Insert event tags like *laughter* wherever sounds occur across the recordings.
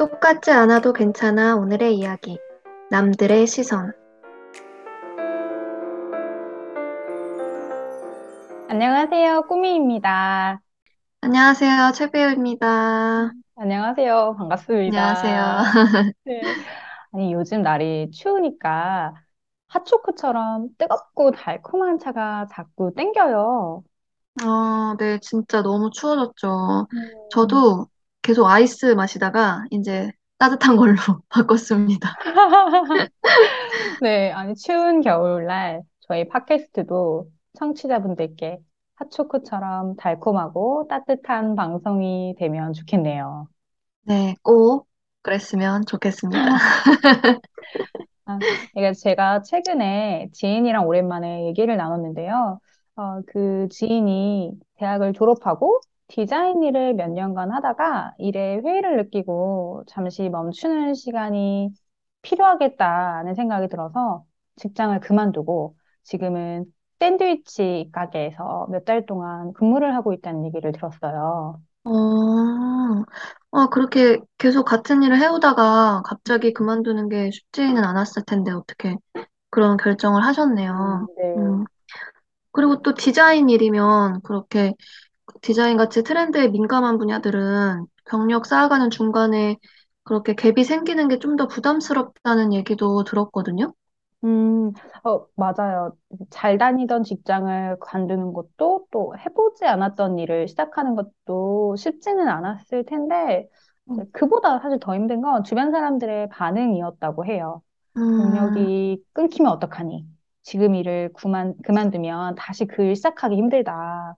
똑같지 않아도 괜찮아 오늘의 이야기. 남들의 시선. 안녕하세요. 꾸미입니다. 안녕하세요. 최배우입니다. 안녕하세요. 안녕하세요. 반갑습니다. *laughs* 네. 아니, 요즘 날이 추우니까 핫초코처럼 뜨겁고 달콤한 차가 자꾸 땡겨요. 어, 네, 진짜 너무 추워졌죠. 음. 저도 계속 아이스 마시다가 이제 따뜻한 걸로 *laughs* 바꿨습니다. *laughs* 네, 아니, 추운 겨울날 저희 팟캐스트도 청취자분들께 핫초코처럼 달콤하고 따뜻한 방송이 되면 좋겠네요. 네, 꼭 그랬으면 좋겠습니다. *laughs* 아, 이게 제가 최근에 지인이랑 오랜만에 얘기를 나눴는데요. 어, 그 지인이 대학을 졸업하고 디자인 일을 몇 년간 하다가 일에 회의를 느끼고 잠시 멈추는 시간이 필요하겠다는 생각이 들어서 직장을 그만두고 지금은 샌드위치 가게에서 몇 달 동안 근무를 하고 있다는 얘기를 들었어요. 어, 어, 그렇게 계속 같은 일을 해오다가 갑자기 그만두는 게 쉽지는 않았을 텐데 어떻게 그런 결정을 음, 하셨네요. 네. 음. 그리고 또 디자인 일이면 그렇게 디자인 같이 트렌드에 민감한 분야들은 경력 쌓아가는 중간에 그렇게 갭이 생기는 게 좀 더 부담스럽다는 얘기도 들었거든요. 음, 어, 맞아요. 잘 다니던 직장을 관두는 것도 또 해보지 않았던 일을 시작하는 것도 쉽지는 않았을 텐데, 이제 그보다 사실 더 힘든 건 주변 사람들의 반응이었다고 해요. 음, 경력이 끊기면 어떡하니? 지금 일을 그만, 그만두면 다시 그 일 시작하기 힘들다.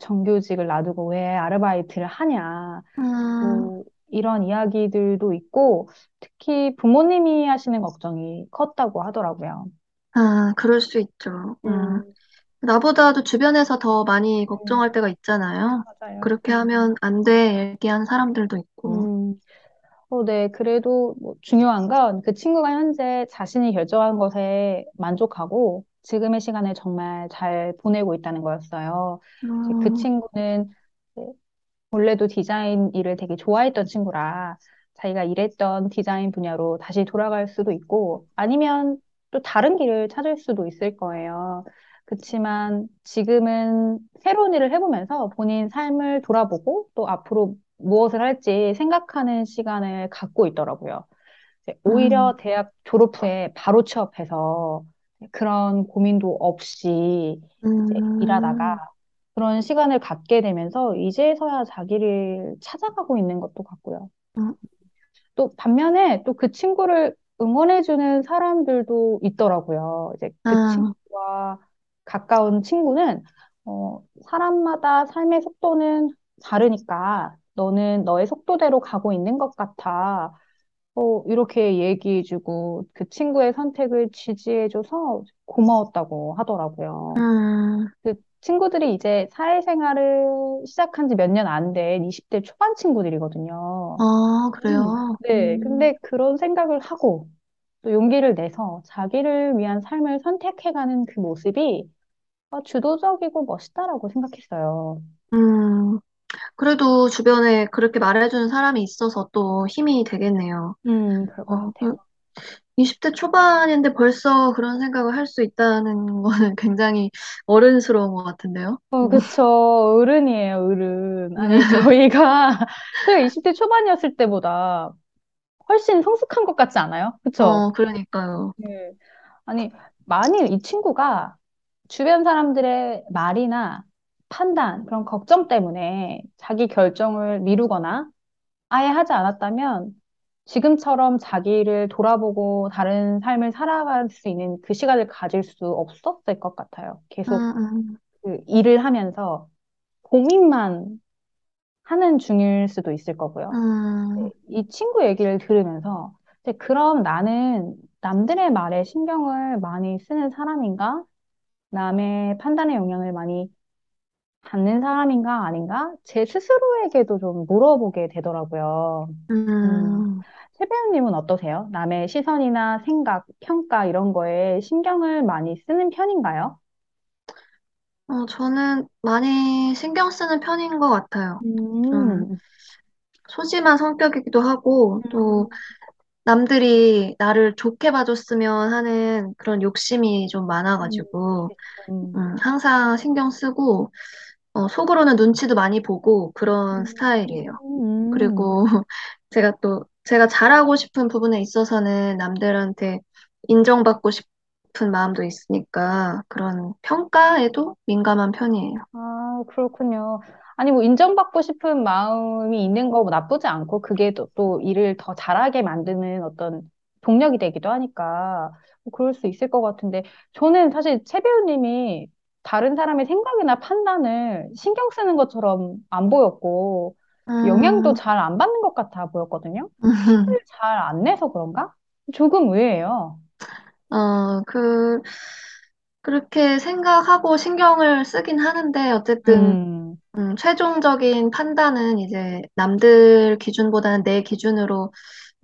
정규직을 놔두고 왜 아르바이트를 하냐. 음, 뭐 이런 이야기들도 있고, 특히 부모님이 하시는 걱정이 컸다고 하더라고요. 아, 그럴 수 있죠. 음. 음, 나보다도 주변에서 더 많이 음, 걱정할 때가 있잖아요. 맞아요. 그렇게 하면 안 돼, 얘기하는 사람들도 있고. 음, 어, 네. 그래도 뭐 중요한 건 그 친구가 현재 자신이 결정한 것에 만족하고 지금의 시간을 정말 잘 보내고 있다는 거였어요. 이제 그 음, 친구는 이제 원래도 디자인 일을 되게 좋아했던 친구라 자기가 일했던 디자인 분야로 다시 돌아갈 수도 있고 아니면 또 다른 길을 찾을 수도 있을 거예요. 그렇지만 지금은 새로운 일을 해보면서 본인 삶을 돌아보고 또 앞으로 무엇을 할지 생각하는 시간을 갖고 있더라고요. 이제 음, 오히려 대학 졸업 후에 바로 취업해서 그런 고민도 없이 이제 일하다가 음, 그런 시간을 갖게 되면서 이제서야 자기를 찾아가고 있는 것도 같고요. 음, 또 반면에 또 그 친구를 응원해주는 사람들도 있더라고요. 이제 그 아, 친구와 가까운 친구는 어, 사람마다 삶의 속도는 다르니까 너는 너의 속도대로 가고 있는 것 같아. 어, 이렇게 얘기해주고 그 친구의 선택을 지지해줘서 고마웠다고 하더라고요. 음, 그 친구들이 이제 사회생활을 시작한 지 몇 년 안 된 20대 초반 친구들이거든요. 아, 음. 그래요. 네, 음. 근데 그런 생각을 하고 또 용기를 내서 자기를 위한 삶을 선택해가는 그 모습이 어, 주도적이고 멋있다라고 생각했어요. 음, 그래도 주변에 그렇게 말해주는 사람이 있어서 또 힘이 되겠네요. 음, 그럴 것 어, 그 같아요. 20대 초반인데 벌써 그런 생각을 할 수 있다는 *laughs* 거는 굉장히 어른스러운 것 같은데요. 어, 어, 그쵸. 어른이에요, 어른. 아니, 저희가, *laughs* 저희가 20대 초반이었을 때보다 훨씬 성숙한 것 같지 않아요? 그쵸? 어, 그러니까요. 네. 아니, 만일 이 친구가 주변 사람들의 말이나 판단, 그런 걱정 때문에 자기 결정을 미루거나 아예 하지 않았다면 지금처럼 자기를 돌아보고 다른 삶을 살아갈 수 있는 그 시간을 가질 수 없었을 것 같아요. 음, 계속 음, 그 일을 하면서 고민만 하는 중일 수도 있을 거고요. 음, 네, 이 친구 얘기를 들으면서 그럼 나는 남들의 말에 신경을 많이 쓰는 사람인가? 남의 판단에 영향을 많이 받는 사람인가 아닌가? 제 스스로에게도 좀 물어보게 되더라고요. 음. 음. 최 배우님은 어떠세요? 남의 시선이나 생각, 평가 이런 거에 신경을 많이 쓰는 편인가요? 어, 저는 많이 신경 쓰는 편인 것 같아요. 좀, 음, 소심한 성격이기도 하고, 또 음, 남들이 나를 좋게 봐줬으면 하는 그런 욕심이 좀 음, 많아가지고, 음, 음, 항상 신경 쓰고, 어, 속으로는 눈치도 많이 보고 그런 스타일이에요. 음, 그리고 *laughs* 제가 또, 제가 잘하고 싶은 부분에 있어서는 남들한테 인정받고 싶은 마음도 있으니까 그런 평가에도 민감한 편이에요. 아, 그렇군요. 아니, 뭐, 인정받고 싶은 마음이 있는 거뭐 나쁘지 않고, 그게 또, 또 일을 더 잘하게 만드는 어떤 동력이 되기도 하니까, 뭐 그럴 수 있을 것 같은데, 저는 사실 최 배우님이 다른 사람의 생각이나 판단을 신경 쓰는 것처럼 안 보였고, 영향도 음, 잘안 받는 것 같아 보였거든요. 티를 잘안 내서 그런가? 조금 의외예요. 어, 그, 그렇게 생각하고 신경을 쓰긴 하는데, 어쨌든, 음, 음, 최종적인 판단은 이제 남들 기준보다는 내 기준으로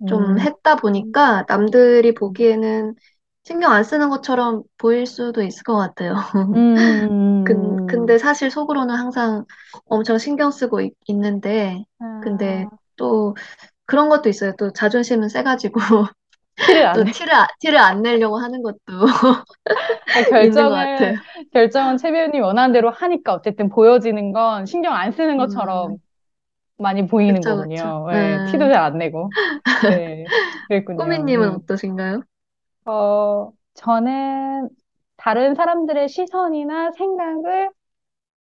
좀 음, 했다 음, 보니까 남들이 보기에는 신경 안 쓰는 것처럼 보일 수도 있을 것 같아요. 음, *laughs* 근, 음, 음. 근데 사실 속으로는 항상 엄청 신경 쓰고 있, 있는데, 근데 아, 또 그런 것도 있어요. 또 자존심은 세가지고 *laughs* 티를 안 또 내. 티를, 아- 티를 안 내려고 하는 것도 *laughs* 있는 것 결정을, 같아요. 결정은 최 배우님 원하는 대로 하니까 어쨌든 보여지는 건 신경 안 쓰는 것처럼 음, 많이 보이는 그쵸, 그쵸. 거군요. 네, 티도 음, 잘안 내고. 네, 그랬군요. 꾸미님은 음. 어떠신가요? 어, 저는 다른 사람들의 시선이나 생각을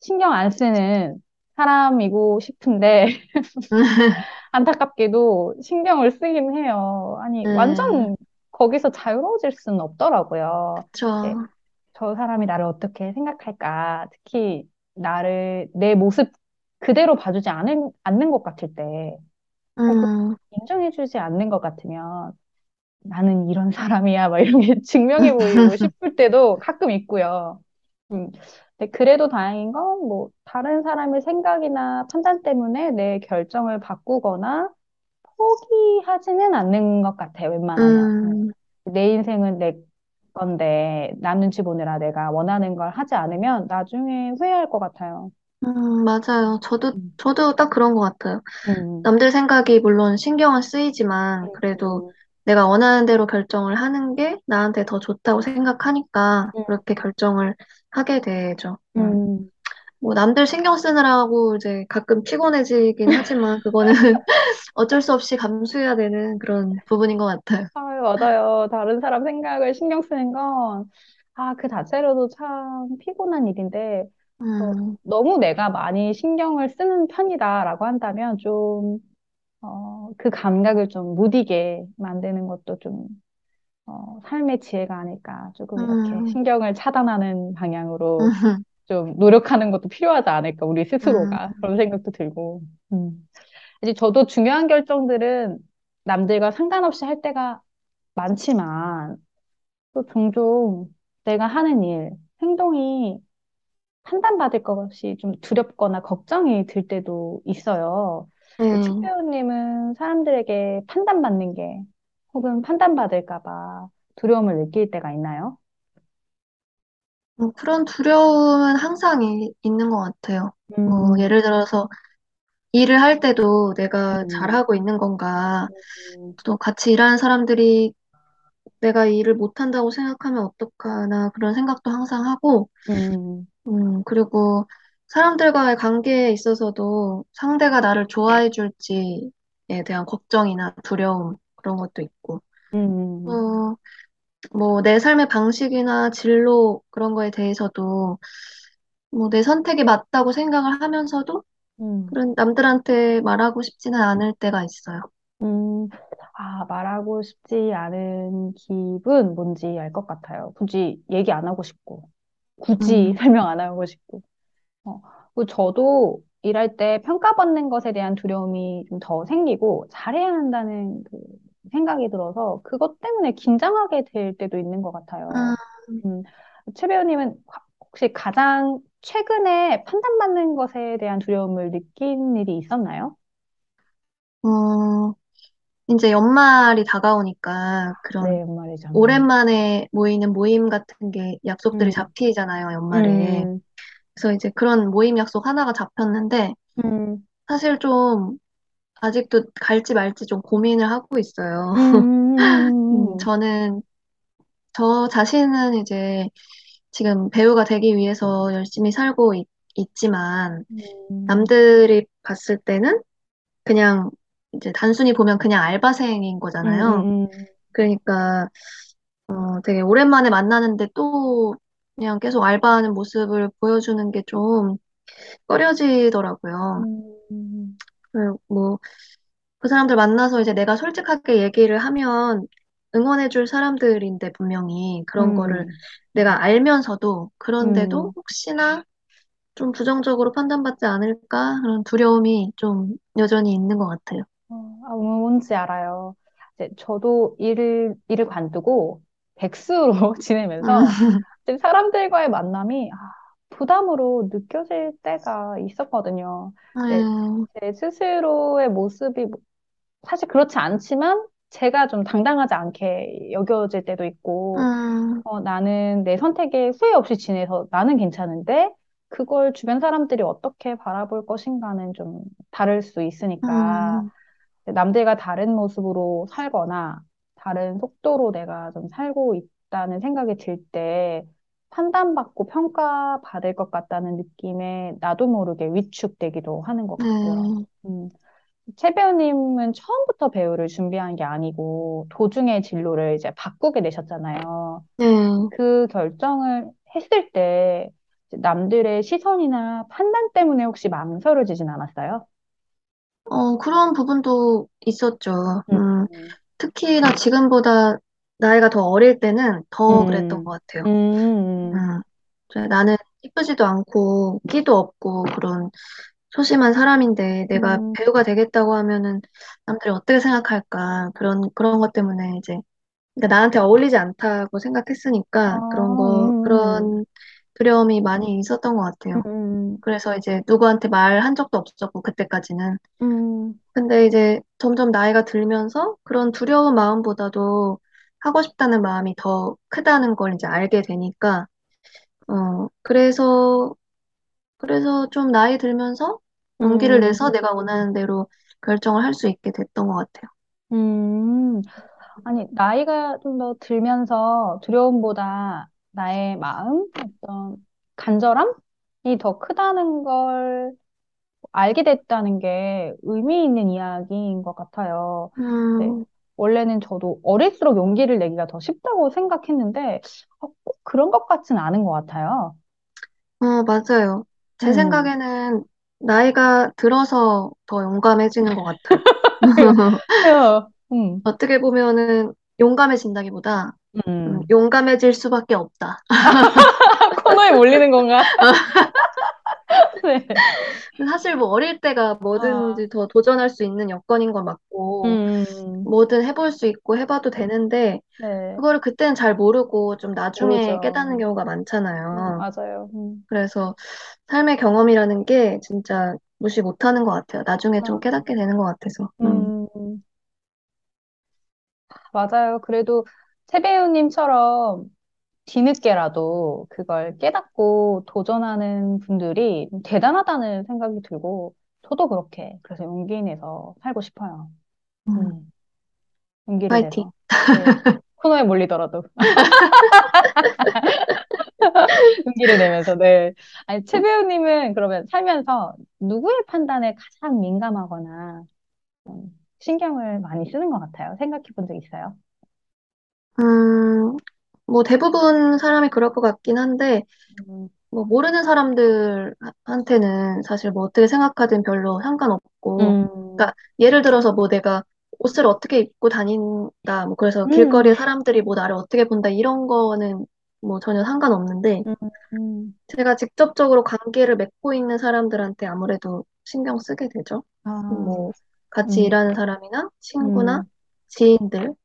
신경 안 쓰는 사람이고 싶은데, *laughs* 안타깝게도 신경을 쓰긴 해요. 아니, 음, 완전 거기서 자유로워질 수는 없더라고요. 그쵸. 예, 저 사람이 나를 어떻게 생각할까? 특히 나를, 내 모습 그대로 봐주지 않은, 않는 것 같을 때, 혹은 음, 인정해주지 않는 것 같으면 나는 이런 사람이야. 막 이런 게 *laughs* 증명해 보이고 싶을 때도 가끔 있고요. 음. 근데 그래도 다행인 건 뭐 다른 사람의 생각이나 판단 때문에 내 결정을 바꾸거나 포기하지는 않는 것 같아요. 웬만하면. 네. 음, 내 인생은 내 건데 남 눈치 보느라 내가 원하는 걸 하지 않으면 나중에 후회할 것 같아요. 음, 맞아요. 저도, 음, 저도 딱 그런 것 같아요. 음, 남들 생각이 물론 신경은 쓰이지만, 그래도 음, 내가 원하는 대로 결정을 하는 게 나한테 더 좋다고 생각하니까, 그렇게 결정을 하게 되죠. 음. 음. 뭐, 남들 신경 쓰느라고 이제 가끔 피곤해지긴 *laughs* 하지만, 그거는 *laughs* 어쩔 수 없이 감수해야 되는 그런 부분인 것 같아요. 아, 맞아요. 다른 사람 생각을 신경 쓰는 건, 아, 그 자체로도 참 피곤한 일인데, 어, 음, 너무 내가 많이 신경을 쓰는 편이다라고 한다면 좀, 어, 그 감각을 좀 무디게 만드는 것도 좀, 어, 삶의 지혜가 아닐까. 조금 이렇게 음, 신경을 차단하는 방향으로 음, 좀 노력하는 것도 필요하지 않을까, 우리 음, 스스로가. 그런 생각도 들고. 음. 이제 저도 중요한 결정들은 남들과 상관없이 할 때가 많지만, 또 종종 내가 하는 일, 행동이 판단받을 것이 좀 두렵거나 걱정이 들 때도 있어요. 최 네. 배우님은 사람들에게 판단받는 게 혹은 판단받을까 봐 두려움을 느낄 때가 있나요? 뭐 그런 두려움은 항상 이- 있는 것 같아요. 뭐, 음, 예를 들어서 일을 할 때도 내가 음, 잘하고 있는 건가, 음, 또 같이 일하는 사람들이 내가 일을 못한다고 생각하면 어떡하나 그런 생각도 항상 하고, 음, 음, 그리고 사람들과의 관계에 있어서도 상대가 나를 좋아해 줄지에 대한 걱정이나 두려움, 그런 것도 있고, 음, 어, 뭐, 내 삶의 방식이나 진로 그런 거에 대해서도 뭐, 내 선택이 맞다고 생각을 하면서도 음, 그런 남들한테 말하고 싶지는 않을 때가 있어요. 음. 아, 말하고 싶지 않은 기분 뭔지 알 것 같아요. 굳이 얘기 안 하고 싶고, 굳이 음, *laughs* 설명 안 하고 싶고. 어, 그리고 저도 일할 때 평가받는 것에 대한 두려움이 좀 더 생기고 잘해야 한다는 그 생각이 들어서 그것 때문에 긴장하게 될 때도 있는 것 같아요. 음, 음, 최 배우님은 화- 혹시 가장 최근에 판단받는 것에 대한 두려움을 느낀 일이 있었나요? 어, 이제 연말이 다가오니까 그런 네, 연말이죠. 음, 오랜만에 모이는 모임 같은 게 약속들이 음, 잡히잖아요, 연말에. 음, 그래서 이제 그런 모임 약속 하나가 잡혔는데 음, 사실 좀 아직도 갈지 말지 좀 고민을 하고 있어요. 음, 음, *laughs* 저는, 저 자신은 이제 지금 배우가 되기 위해서 열심히 살고 있, 있지만, 음, 남들이 봤을 때는 그냥 이제 단순히 보면 그냥 알바생인 음, 거잖아요. 음, 음, 그러니까, 어, 되게 오랜만에 만나는데 또 그냥 계속 알바하는 모습을 보여주는 게 좀 꺼려지더라고요. 음, 음, 그리고 뭐, 그 사람들 만나서 이제 내가 솔직하게 얘기를 하면 응원해줄 사람들인데 분명히 그런 거를 음, 내가 알면서도 그런데도 음. 혹시나 좀 부정적으로 판단받지 않을까? 그런 두려움이 좀 여전히 있는 것 같아요. 어, 아, 뭔지 알아요. 이제 저도 일을, 일을 관두고 백수로 *laughs* 음, 지내면서 사람들과의 만남이 아, 부담으로 느껴질 때가 있었거든요. 음, 제 스스로의 모습이 뭐- 사실 그렇지 않지만 제가 좀 당당하지 않게 여겨질 때도 있고 음, 어, 나는 내 선택에 후회 없이 지내서 나는 괜찮은데 그걸 주변 사람들이 어떻게 바라볼 것인가는 좀 다를 수 있으니까 음, 남들과 다른 모습으로 살거나 다른 속도로 내가 좀 살고 있 다는 생각이 들 때 판단받고 평가받을 것 같다는 느낌에 나도 모르게 위축되기도 하는 것 같고요. 네, 음, 최 배우님은 처음부터 배우를 준비한 게 아니고 도중에 진로를 이제 바꾸게 되셨잖아요. 네. 그 결정을 했을 때 남들의 시선이나 판단 때문에 혹시 망설여지진 않았어요? 어, 그런 부분도 있었죠. 음, 음, 특히나 지금보다 나이가 더 어릴 때는 더 그랬던 음, 것 같아요. 음, 음, 저- 나는 이쁘지도 않고 끼도 없고 그런 소심한 사람인데 내가 음, 배우가 되겠다고 하면은 남들이 어떻게 생각할까? 그런 그런 것 때문에 이제 그러니까 나한테 어울리지 않다고 아, 생각했으니까 그런 거 음, 그런 두려움이 많이 있었던 것 같아요. 음, 그래서 이제 누구한테 말한 적도 없었고 그때까지는. 음, 근데 이제 점점 나이가 들면서 그런 두려운 마음보다도 하고 싶다는 마음이 더 크다는 걸 이제 알게 되니까 어 그래서 그래서 좀 나이 들면서 용기를 음, 내서 내가 원하는 대로 결정을 할 수 있게 됐던 것 같아요. 음. 아니, 나이가 좀 더 들면서 두려움보다 나의 마음, 어떤 간절함이 더 크다는 걸 알게 됐다는 게 의미 있는 이야기인 것 같아요. 네. 음, 원래는 저도 어릴수록 용기를 내기가 더 쉽다고 생각했는데, 어, 꼭 그런 것 같진 않은 것 같아요. 어, 맞아요. 제 음. 생각에는 나이가 들어서 더 용감해지는 것 같아요. *laughs* 어, 음. 어떻게 보면은 용감해진다기보다 음, 음. 용감해질 수밖에 없다. *laughs* 코너에 몰리는 건가? *laughs* 네. 사실 뭐 어릴 때가 아, 뭐든지 더 도전할 수 있는 여건인 건 맞고 음, 뭐든 해볼 수 있고 해봐도 되는데 네. 그거를 그때는 잘 모르고 좀 나중에 깨닫는 모르죠. 경우가 음, 많잖아요. 맞아요. 음, 그래서 삶의 경험이라는 게 진짜 무시 못하는 것 같아요. 나중에 좀 맞아. 깨닫게 되는 것 같아서. 음, 음, 맞아요. 그래도 최 배우님처럼 뒤늦게라도 그걸 깨닫고 도전하는 분들이 대단하다는 생각이 들고, 저도 그렇게, 그래서 용기 내서 살고 싶어요. 음, 음, 용기를 파이팅. 내서. 네. *laughs* 코너에 몰리더라도. *laughs* 용기를 내면서, 네. 아니, 최 배우님은 그러면 살면서 누구의 판단에 가장 민감하거나, 음, 신경을 많이 쓰는 것 같아요. 생각해 본 적 있어요? 음, 뭐 대부분 사람이 그럴 것 같긴 한데 음, 뭐 모르는 사람들한테는 사실 뭐 어떻게 생각하든 별로 상관없고, 음, 그러니까 예를 들어서 뭐 내가 옷을 어떻게 입고 다닌다, 뭐 그래서 음, 길거리에 사람들이 뭐 나를 어떻게 본다 이런 거는 뭐 전혀 상관없는데 음, 음. 제가 직접적으로 관계를 맺고 있는 사람들한테 아무래도 신경 쓰게 되죠. 아, 뭐 같이 음, 일하는 사람이나 친구나 음, 지인들.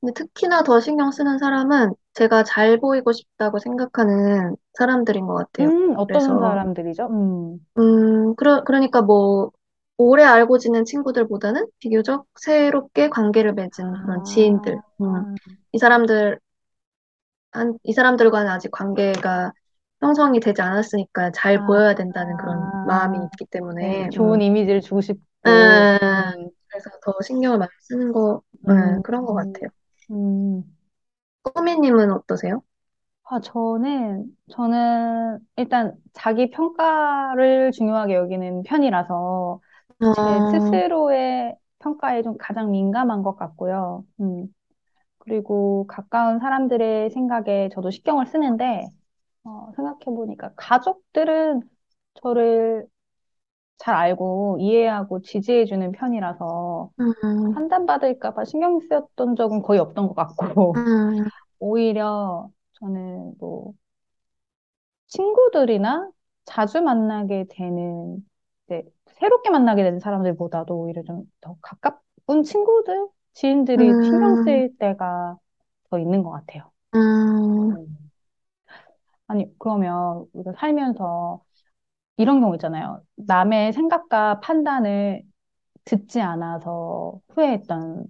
근데 특히나 더 신경 쓰는 사람은 제가 잘 보이고 싶다고 생각하는 사람들인 것 같아요. 음, 어떤 그래서 사람들이죠? 음, 음, 그러, 그러니까 뭐, 오래 알고 지낸 친구들보다는 비교적 새롭게 관계를 맺은 그런 지인들. 아, 음, 이 사람들, 한, 이 사람들과는 아직 관계가 형성이 되지 않았으니까 잘 아, 보여야 된다는 그런 마음이 아, 있기 네, 때문에, 좋은 음, 이미지를 주고 음, 싶고, 그래서 더 신경을 많이 쓰는 거, 네, 음, 그런 것 음, 같아요. 음. 꾸미님은 어떠세요? 아, 저는, 저는 일단 자기 평가를 중요하게 여기는 편이라서 제 어, 스스로의 평가에 좀 가장 민감한 것 같고요. 음. 그리고 가까운 사람들의 생각에 저도 신경을 쓰는데, 어, 생각해보니까 가족들은 저를 잘 알고 이해하고 지지해주는 편이라서 음, 판단받을까 봐 신경 쓰였던 적은 거의 없던 것 같고, 음, 오히려 저는 뭐 친구들이나 자주 만나게 되는, 이제 새롭게 만나게 되는 사람들보다도 오히려 좀 더 가까운 친구들, 지인들이 신경 음, 쓰일 때가 더 있는 것 같아요. 음, 음. 아니, 그러면 우리가 살면서 이런 경우 있잖아요. 남의 생각과 판단을 듣지 않아서 후회했던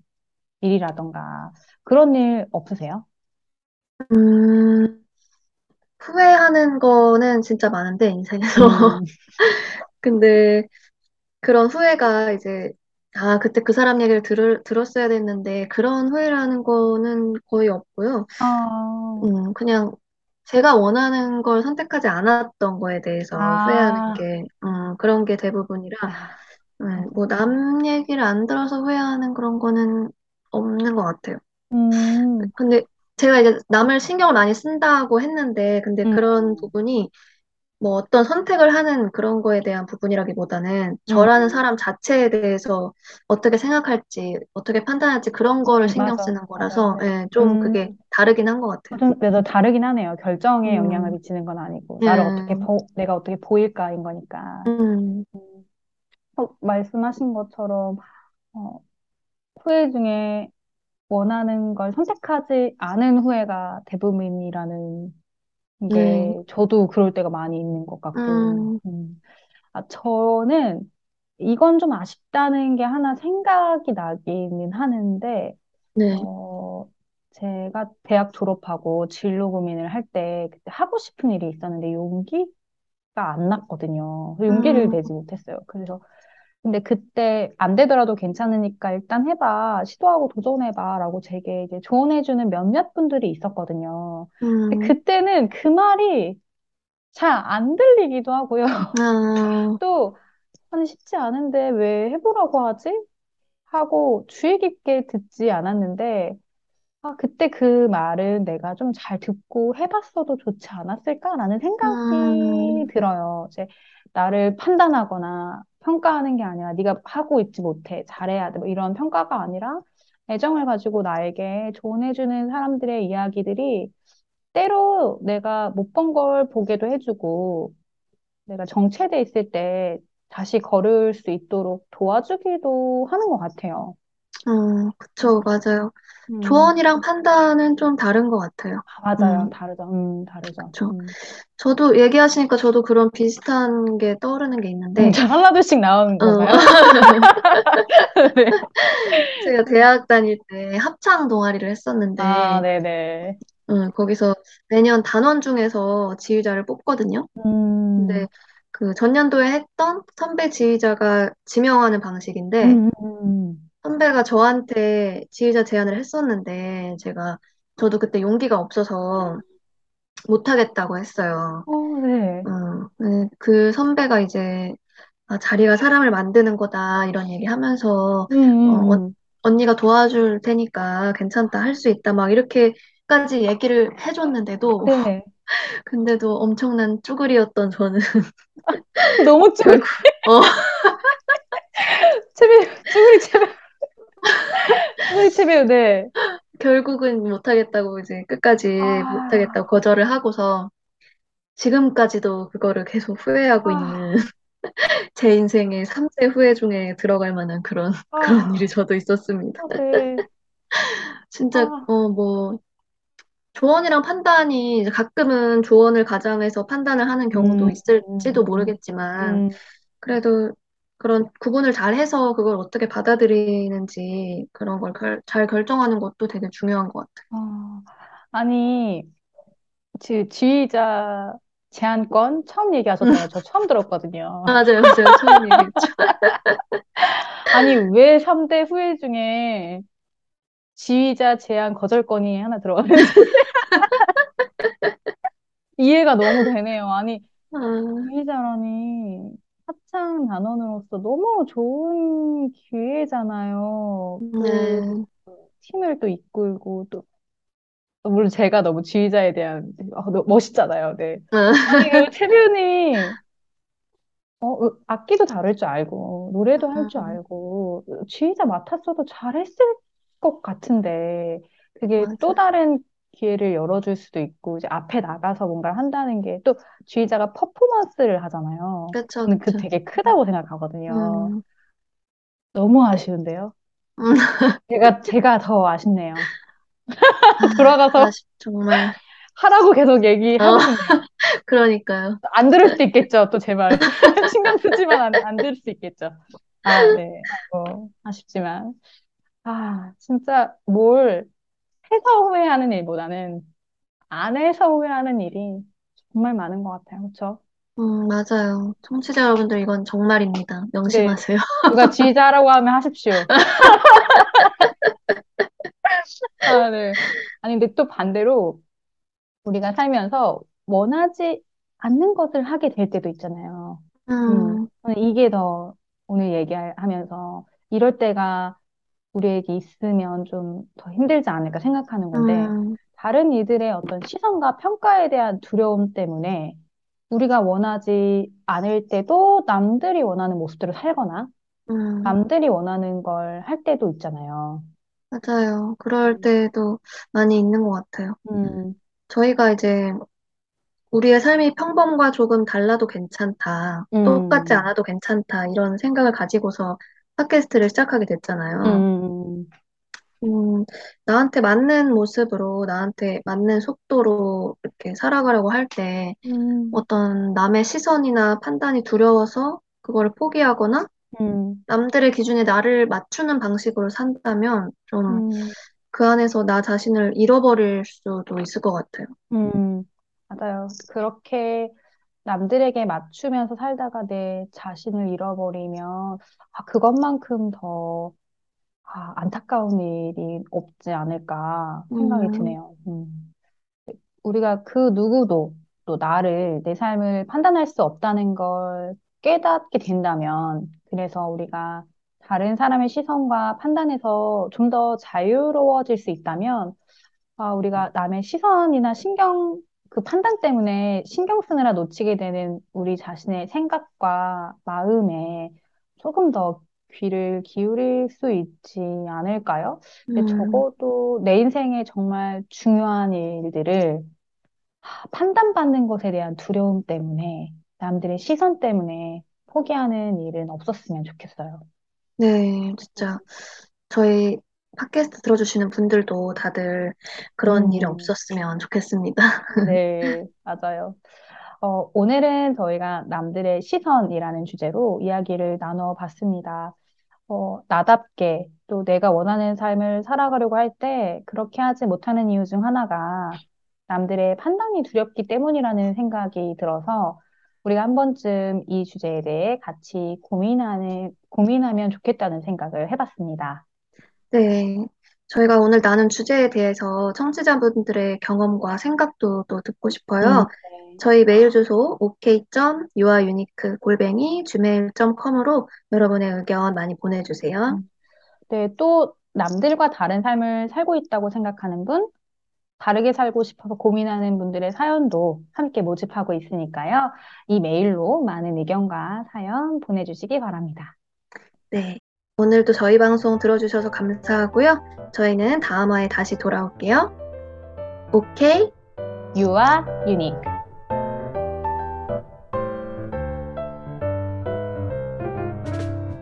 일이라던가 그런 일 없으세요? 음, 후회하는 거는 진짜 많은데, 인생에서. 음, *laughs* 근데 그런 후회가 이제, 아, 그때 그 사람 얘기를 들을, 들었어야 됐는데, 그런 후회라는 거는 거의 없고요. 아, 음, 그냥 제가 원하는 걸 선택하지 않았던 거에 대해서 후회하는 아, 게, 음, 그런 게 대부분이라, 아, 음, 뭐, 맞아요. 남 얘기를 안 들어서 후회하는 그런 거는 없는 것 같아요. 음, 근데 제가 이제 남을 신경을 많이 쓴다고 했는데, 근데 음, 그런 부분이 뭐 어떤 선택을 하는 그런 거에 대한 부분이라기보다는 음, 저라는 사람 자체에 대해서 어떻게 생각할지, 어떻게 판단할지 그런 거를 음, 신경 맞아, 쓰는 맞아. 거라서, 네. 예, 좀 음, 그게 다르긴 한 것 같아요. 좀, 그래서 다르긴 하네요. 결정에 영향을 음, 미치는 건 아니고, 나를 어떻게, 예, 보, 내가 어떻게 보일까인 거니까. 음, 음, 어, 말씀하신 것처럼, 어, 후회 중에 원하는 걸 선택하지 않은 후회가 대부분이라는 네, 게 저도 그럴 때가 많이 있는 것 같고, 음, 음. 아, 저는 이건 좀 아쉽다는 게 하나 생각이 나기는 하는데, 네, 어, 제가 대학 졸업하고 진로 고민을 할 때 그때 하고 싶은 일이 있었는데 용기가 안 났거든요. 용기를 음, 내지 못했어요. 그래서 근데 그때 안 되더라도 괜찮으니까 일단 해봐, 시도하고 도전해봐라고 제게 이제 조언해주는 몇몇 분들이 있었거든요. 근데 음, 그때는 그 말이 잘 안 들리기도 하고요. 아, *laughs* 또, 아니, 쉽지 않은데 왜 해보라고 하지? 하고 주의 깊게 듣지 않았는데, 아, 그때 그 말은 내가 좀 잘 듣고 해봤어도 좋지 않았을까라는 생각이 음, 들어요. 이제 나를 판단하거나 평가하는 게 아니라 네가 하고 있지 못해, 잘해야 돼, 뭐 이런 평가가 아니라 애정을 가지고 나에게 조언해주는 사람들의 이야기들이 때로 내가 못 본 걸 보게도 해주고 내가 정체돼 있을 때 다시 걸을 수 있도록 도와주기도 하는 것 같아요. 음, 음, 그쵸, 맞아요. 음. 조언이랑 판단은 좀 다른 것 같아요. 아, 맞아요. 음, 다르죠. 음, 다르죠. 그쵸. 음. 저도 얘기하시니까 저도 그런 비슷한 게 떠오르는 게 음, 있는데, 자, 하나둘씩 나오는 어, 건가요? 네. *laughs* 제가 대학 다닐 때 합창 동아리를 아, 했었는데, 네네. 음, 거기서 매년 단원 중에서 지휘자를 뽑거든요. 근데 음, 그 전년도에 했던 선배 지휘자가 지명하는 방식인데, 음, 음. 선배가 저한테 지휘자 제안을 했었는데, 제가, 저도 그때 용기가 없어서 못하겠다고 했어요. 어, 네. 어, 네, 그 선배가 이제 아, 자리가 사람을 만드는 거다 이런 얘기 하면서 음, 어, 음, 어, 음. 언니가 도와줄 테니까 괜찮다 할 수 있다 막 이렇게까지 얘기를 해줬는데도 네. *laughs* 근데도 엄청난 쭈구리였던 저는 *laughs* 너무 쭈구리, 결국 *laughs* 어 채비, 쭈구리 채비, 쭈구리 채비, 네. 결국은 못하겠다고 이제 끝까지 못하겠다고 아, 거절을 하고서 지금까지도 그거를 계속 후회하고 있는 아, *laughs* 제 인생의 3대 후회 중에 들어갈 만한 그런 그런 일이 아, 저도 있었습니다. 아, 네. *laughs* 진짜 아, 어뭐 조언이랑 판단이 가끔은 조언을 가장해서 판단을 하는 음, 경우도 음, 있을지도 음, 모르겠지만, 음. 그래도 그런 구분을 잘 해서 그걸 어떻게 받아들이는지 그런 걸 잘 결정하는 것도 되게 중요한 것 같아요. 아, 아니, 지, 지휘자 제한권 처음 얘기하셨잖아요. 저 처음 들었거든요. *laughs* 맞아요, 맞아요. 처음 얘기했죠. *laughs* 아니, 왜 3대 후회 중에 지휘자 제한 거절권이 하나 들어가는지 *laughs* 이해가 너무 되네요. 아니, 아, 지휘자라니 합창 단원으로서 너무 좋은 기회잖아요. 또 네. 팀을 또 이끌고 또 물론 제가 너무 지휘자에 대한 아, 너무 멋있잖아요. 네. 아니, 그최 배우님이 어, 으, 악기도 다룰 줄 알고, 노래도 할줄 음, 알고, 지휘자 맡았어도 잘했을 것 같은데, 그게 또. 다른 기회를 열어줄 수도 있고, 이제 앞에 나가서 뭔가를 한다는 게또 지휘자가 퍼포먼스를 하잖아요. 그쵸, 저는 그 그쵸. 되게 크다고 생각하거든요. 음, 너무 아쉬운데요? 음, *laughs* 제가, 제가 더 아쉽네요. 아, *laughs* 돌아가서 시- 정말. 하라고 계속 어, 얘기하고 싶네요. *laughs* 그러니까요. 안 들을 수도 있겠죠, 또 제 말. 신경 쓰지만 안, 안 들을 수 있겠죠. 아, 네. 아이고, 아쉽지만. 아, 진짜 뭘 해서 후회하는 일보다는 안 해서 후회하는 일이 정말 많은 것 같아요. 그렇죠? 음, 맞아요. 청취자 여러분들, 이건 정말입니다. 네. 명심하세요. 누가 지휘자라고 하면 하십시오. *laughs* 아, 네. 아니, 근데 또 반대로 우리가 살면서 원하지 않는 것을 하게 될 때도 있잖아요. 음, 음, 저는 이게 더 오늘 얘기하면서 이럴 때가 우리에게 있으면 좀 더 힘들지 않을까 생각하는 건데, 음, 다른 이들의 어떤 시선과 평가에 대한 두려움 때문에 우리가 원하지 않을 때도 남들이 원하는 모습대로 살거나, 음, 남들이 원하는 걸 할 때도 있잖아요. 맞아요. 그럴 음, 때도 많이 있는 것 같아요. 음, 저희가 이제 우리의 삶이 평범과 조금 달라도 괜찮다, 똑같지 음, 않아도 괜찮다, 이런 생각을 가지고서 팟캐스트를 시작하게 됐잖아요. 음, 음, 나한테 맞는 모습으로, 나한테 맞는 속도로 이렇게 살아가려고 할 때, 음, 어떤 남의 시선이나 판단이 두려워서 그거를 포기하거나, 음, 남들의 기준에 나를 맞추는 방식으로 산다면, 좀 음, 그 안에서 나 자신을 잃어버릴 수도 있을 것 같아요. 음, 맞아요. 그렇게 남들에게 맞추면서 살다가 내 자신을 잃어버리면, 아, 그것만큼 더 아, 안타까운 일이 없지 않을까 생각이 음, 드네요. 음. 우리가 그 누구도 또 나를, 내 삶을 판단할 수 없다는 걸 깨닫게 된다면, 그래서 우리가 다른 사람의 시선과 판단에서 좀 더 자유로워질 수 있다면, 아, 우리가 남의 시선이나 신경, 그 판단 때문에 신경 쓰느라 놓치게 되는 우리 자신의 생각과 마음에 조금 더 귀를 기울일 수 있지 않을까요? 근데 음, 적어도 내 인생에 정말 중요한 일들을 판단받는 것에 대한 두려움 때문에, 남들의 시선 때문에 포기하는 일은 없었으면 좋겠어요. 네, 진짜. 저희 팟캐스트 들어주시는 분들도 다들 그런 일이 음, 없었으면 좋겠습니다. *laughs* 네, 맞아요. 어, 오늘은 저희가 남들의 시선이라는 주제로 이야기를 나눠봤습니다. 어, 나답게 또 내가 원하는 삶을 살아가려고 할 때 그렇게 하지 못하는 이유 중 하나가 남들의 판단이 두렵기 때문이라는 생각이 들어서 우리가 한 번쯤 이 주제에 대해 같이 고민하는, 고민하면 좋겠다는 생각을 해봤습니다. 네. 저희가 오늘 나눈 주제에 대해서 청취자분들의 경험과 생각도 또 듣고 음, 싶어요. 네. 저희 메일 주소 ok.yuaunique 골뱅이 gmail.com으로 여러분의 의견 많이 보내주세요. 음. 네, 또 남들과 다른 삶을 살고 있다고 생각하는 분, 다르게 살고 싶어서 고민하는 분들의 사연도 함께 모집하고 있으니까요. 이 메일로 많은 의견과 사연 보내주시기 바랍니다. 네. 오늘도 저희 방송 들어주셔서 감사하고요. 저희는 다음 화에 다시 돌아올게요. 오케이? You are unique.